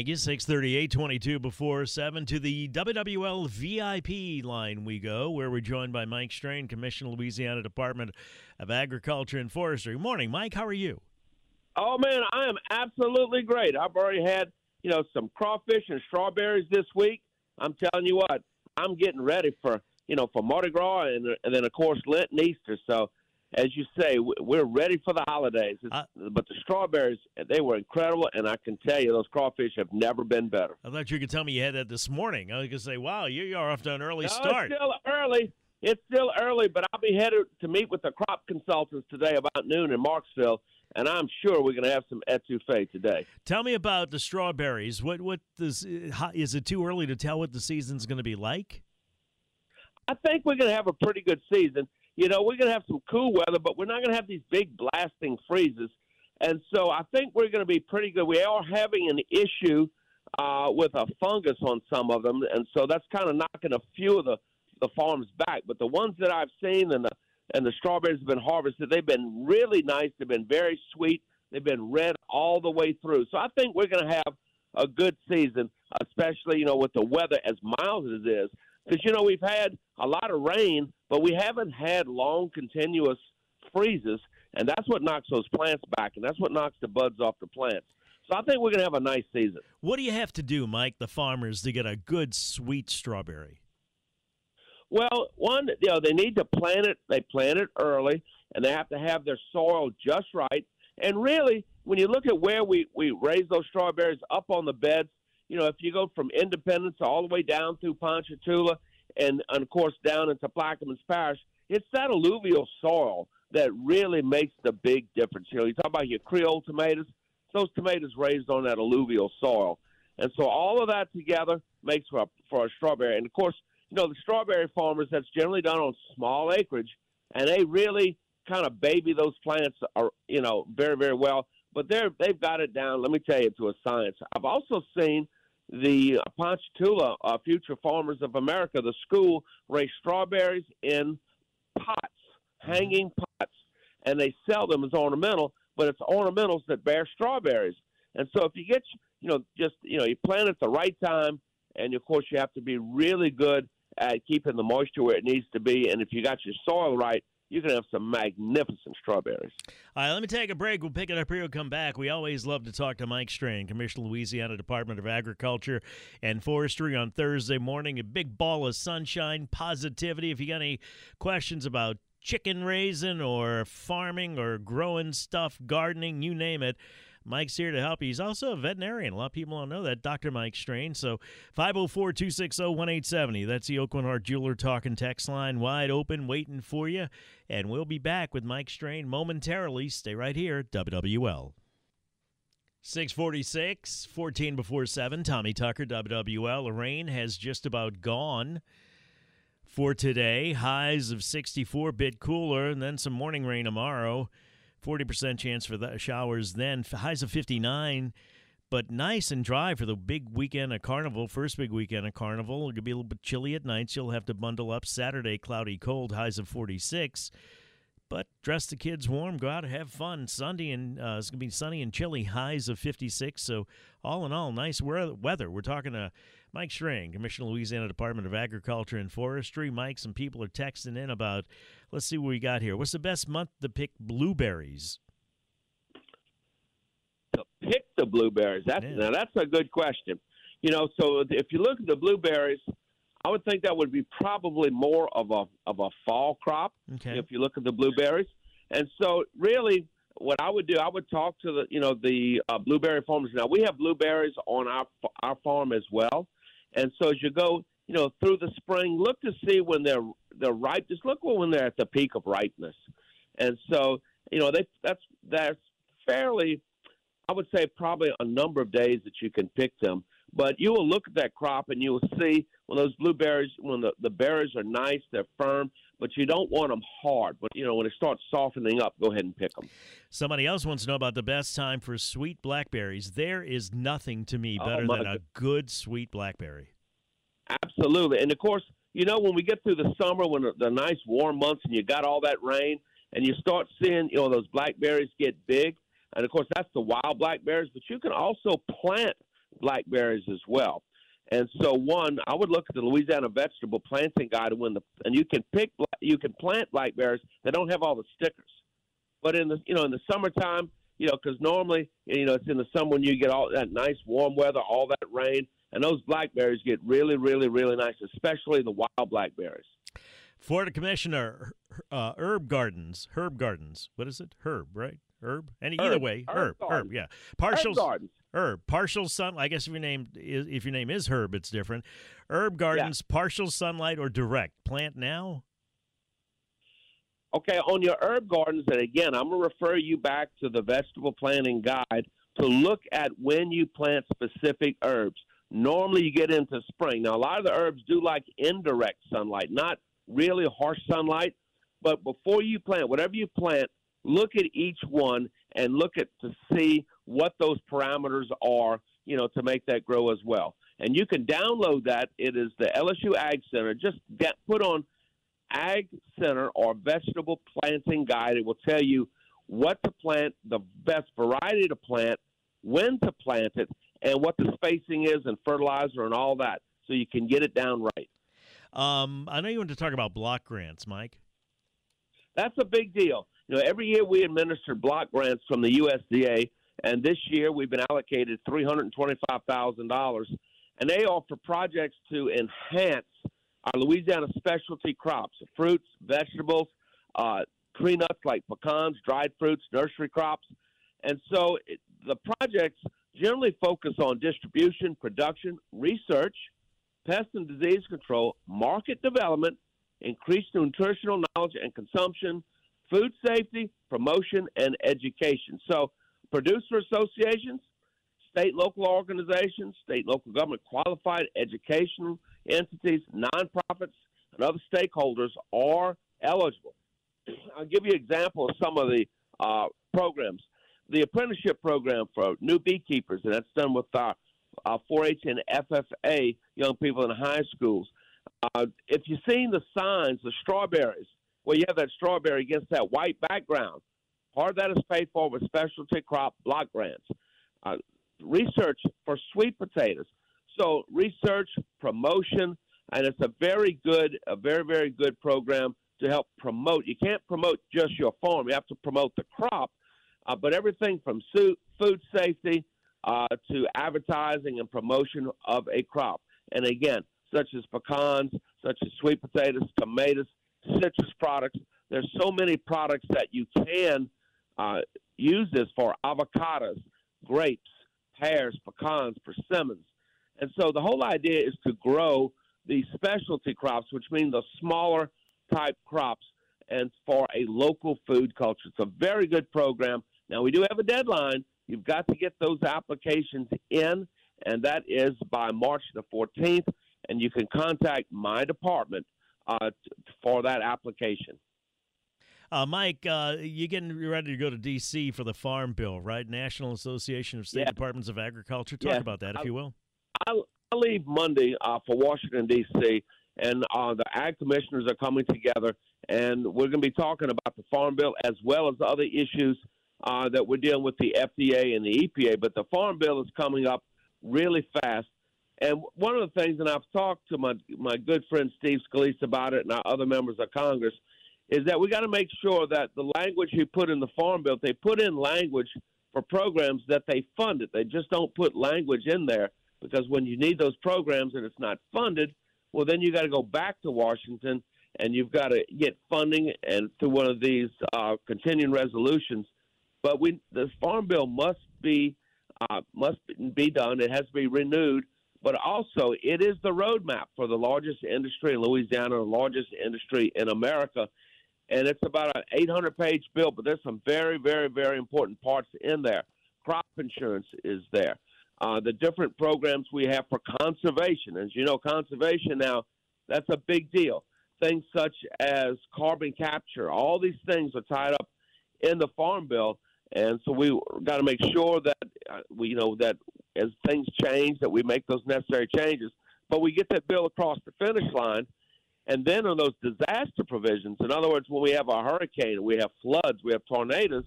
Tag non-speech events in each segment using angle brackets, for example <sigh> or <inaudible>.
Thank you. 638, 22 before 7 to the WWL VIP line we go, where we're joined by Mike Strain, Commissioner, Louisiana Department of Agriculture and Forestry. Morning, Mike. How are you? Oh, man, I am absolutely great. I've already had, you know, some crawfish and strawberries this week. I'm telling you what, I'm getting ready for, you know, for Mardi Gras and, and then, of course, Lent and Easter. So as you say, we're ready for the holidays. Uh, but the strawberries, they were incredible, and I can tell you, those crawfish have never been better. I thought you could tell me you had that this morning. I was going to say, wow, you are off to an early no, start. It's still early. It's still early, but I'll be headed to meet with the crop consultants today about noon in Marksville, and I'm sure we're going to have some etouffee today. Tell me about the strawberries. What what does is it too early to tell what the season's going to be like? I think we're going to have a pretty good season you know, we're going to have some cool weather, but we're not going to have these big blasting freezes. And so I think we're going to be pretty good. We are having an issue uh, with a fungus on some of them, and so that's kind of knocking a few of the, the farms back. But the ones that I've seen and the and the strawberries have been harvested, they've been really nice. They've been very sweet. They've been red all the way through. So I think we're going to have a good season, especially you know with the weather as mild as it is because you know we've had a lot of rain, but we haven't had long continuous freezes, and that's what knocks those plants back, and that's what knocks the buds off the plants. So I think we're going to have a nice season. What do you have to do, Mike, the farmers, to get a good sweet strawberry? Well, one, you know, they need to plant it. They plant it early, and they have to have their soil just right. And really, when you look at where we we raise those strawberries up on the beds, you know, if you go from Independence all the way down through Ponchatoula and, and of course, down into Plaquemines Parish, it's that alluvial soil that really makes the big difference. You know, you talk about your Creole tomatoes, those tomatoes raised on that alluvial soil. And so all of that together makes for a, for a strawberry. And of course, you know, the strawberry farmers, that's generally done on small acreage, and they really kind of baby those plants, are, you know, very, very well. But they're, they've got it down, let me tell you, to a science. I've also seen – the Ponchatoula uh, Future Farmers of America, the school, raise strawberries in pots, hanging pots, and they sell them as ornamental, but it's ornamentals that bear strawberries. And so if you get, you know, just, you know, you plant at the right time, and of course you have to be really good at keeping the moisture where it needs to be. And if you got your soil right, you can have some magnificent strawberries. All right, let me take a break. We'll pick it up here. We'll come back. We always love to talk to Mike Strain, Commissioner, Louisiana Department of Agriculture and Forestry on Thursday morning. A big ball of sunshine, positivity. If you got any questions about chicken raising or farming or growing stuff, gardening, you name it, Mike's here to help you. He's also a veterinarian. A lot of people don't know that. Dr. Mike Strain. So 504 260 1870. That's the Aucoin Hart Jeweler talking text line wide open, waiting for you. And we'll be back with Mike Strain momentarily. Stay right here, WWL. 646, 14 before 7. Tommy Tucker, WWL. The rain has just about gone for today. Highs of 64, bit cooler, and then some morning rain tomorrow. 40% chance for the showers then. Highs of 59, but nice and dry for the big weekend of Carnival. First big weekend of Carnival. It could be a little bit chilly at nights. You'll have to bundle up. Saturday, cloudy, cold. Highs of 46. But dress the kids warm, go out and have fun. Sunday and uh, it's gonna be sunny and chilly. Highs of 56. So all in all, nice weather. We're talking to Mike Strain, Commissioner, Louisiana Department of Agriculture and Forestry. Mike, some people are texting in about. Let's see what we got here. What's the best month to pick blueberries? To pick the blueberries. That's yeah. now that's a good question. You know, so if you look at the blueberries, I would think that would be probably more of a of a fall crop. Okay. If you look at the blueberries, and so really, what I would do, I would talk to the you know the uh, blueberry farmers. Now we have blueberries on our our farm as well, and so as you go, you know, through the spring, look to see when they're they're ripe. Just look when they're at the peak of ripeness, and so you know they, that's that's fairly, I would say probably a number of days that you can pick them. But you will look at that crop and you will see when those blueberries, when the, the berries are nice, they're firm, but you don't want them hard. But you know, when it starts softening up, go ahead and pick them. Somebody else wants to know about the best time for sweet blackberries. There is nothing to me oh, better oh, than a good sweet blackberry. Absolutely, and of course, you know, when we get through the summer, when the, nice warm months, and you got all that rain, and you start seeing, you know, those blackberries get big, and of course, that's the wild blackberries. But you can also plant blackberries as well. And so, one, I would look at the Louisiana Vegetable Planting Guide, when the and you can pick, you can plant blackberries that don't have all the stickers. But in the you know in the summertime, you know, because normally you know it's in the summer when you get all that nice warm weather, all that rain, and those blackberries get really, really, really nice, especially the wild blackberries. Florida Commissioner uh, Herb Gardens, Herb Gardens. What is it? Herb, right? Herb. And herb, either way, Herb, Herb, Herb yeah. Partial Gardens. Herb, partial sun. I guess if your name is if your name is Herb, it's different. Herb Gardens, yeah. partial sunlight or direct. Plant now. Okay, on your herb gardens, and again, I'm going to refer you back to the vegetable planting guide to look at when you plant specific herbs. Normally, you get into spring. Now, a lot of the herbs do like indirect sunlight, not really harsh sunlight. But before you plant, whatever you plant, look at each one and look at to see what those parameters are, you know, to make that grow as well. And you can download that. It is the LSU Ag Center. Just get put on Ag Center or Vegetable Planting Guide. It will tell you what to plant, the best variety to plant, when to plant it, and what the spacing is and fertilizer and all that, so you can get it down right. Um, I know you want to talk about block grants, Mike. That's a big deal. You know, every year we administer block grants from the USDA, and this year we've been allocated three hundred and twenty-five thousand dollars, and they are for projects to enhance our Louisiana specialty crops, fruits, vegetables, uh, tree nuts like pecans, dried fruits, nursery crops, and so it, the projects generally focus on distribution, production, research, pest and disease control, market development, increased nutritional knowledge and consumption, food safety, promotion, and education. So, producer associations, state local organizations, state local government qualified educational entities, nonprofits, and other stakeholders are eligible. <clears throat> I'll give you an example of some of the uh, programs the apprenticeship program for new beekeepers, and that's done with our, our 4-H and FFA young people in high schools. Uh, if you've seen the signs, the strawberries, where you have that strawberry against that white background, part of that is paid for with specialty crop block grants. Uh, research for sweet potatoes. So research, promotion, and it's a very good, a very, very good program to help promote. You can't promote just your farm. You have to promote the crop uh, but everything from food safety uh, to advertising and promotion of a crop. And again, such as pecans, such as sweet potatoes, tomatoes, citrus products. There's so many products that you can uh, use this for avocados, grapes, pears, pecans, persimmons. And so the whole idea is to grow these specialty crops, which mean the smaller type crops, and for a local food culture. It's a very good program. Now, we do have a deadline. You've got to get those applications in, and that is by March the 14th. And you can contact my department uh, t- for that application. Uh, Mike, uh, you getting ready to go to D.C. for the Farm Bill, right? National Association of State yeah. Departments of Agriculture. Talk yeah. about that, if I, you will. I, I leave Monday uh, for Washington, D.C., and uh, the ag commissioners are coming together, and we're going to be talking about the Farm Bill as well as other issues uh, that we're dealing with the FDA and the EPA, but the Farm Bill is coming up really fast. And one of the things, and I've talked to my my good friend Steve Scalise about it, and our other members of Congress, is that we got to make sure that the language we put in the Farm Bill, they put in language for programs that they funded. They just don't put language in there because when you need those programs and it's not funded, well, then you got to go back to Washington and you've got to get funding and through one of these uh, continuing resolutions but we the farm bill must be uh, must be done. It has to be renewed. But also, it is the roadmap for the largest industry in Louisiana, the largest industry in America. And it's about an 800 page bill, but there's some very, very, very important parts in there. Crop insurance is there. Uh, the different programs we have for conservation. As you know, conservation now, that's a big deal. Things such as carbon capture, all these things are tied up in the Farm Bill. And so we got to make sure that uh, we, you know, that as things change, that we make those necessary changes. But we get that bill across the finish line, and then on those disaster provisions, in other words, when we have a hurricane, we have floods, we have tornadoes,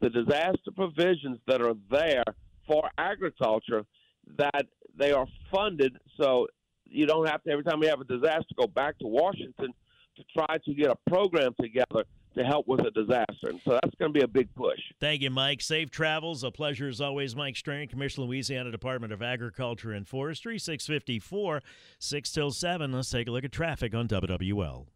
the disaster provisions that are there for agriculture that they are funded so you don't have to every time we have a disaster go back to Washington to try to get a program together to help with a disaster. And so that's going to be a big push. Thank you, Mike. Safe travels. A pleasure as always. Mike Strain, Commissioner, Louisiana Department of Agriculture and Forestry, 654, 6 till 7. Let's take a look at traffic on WWL.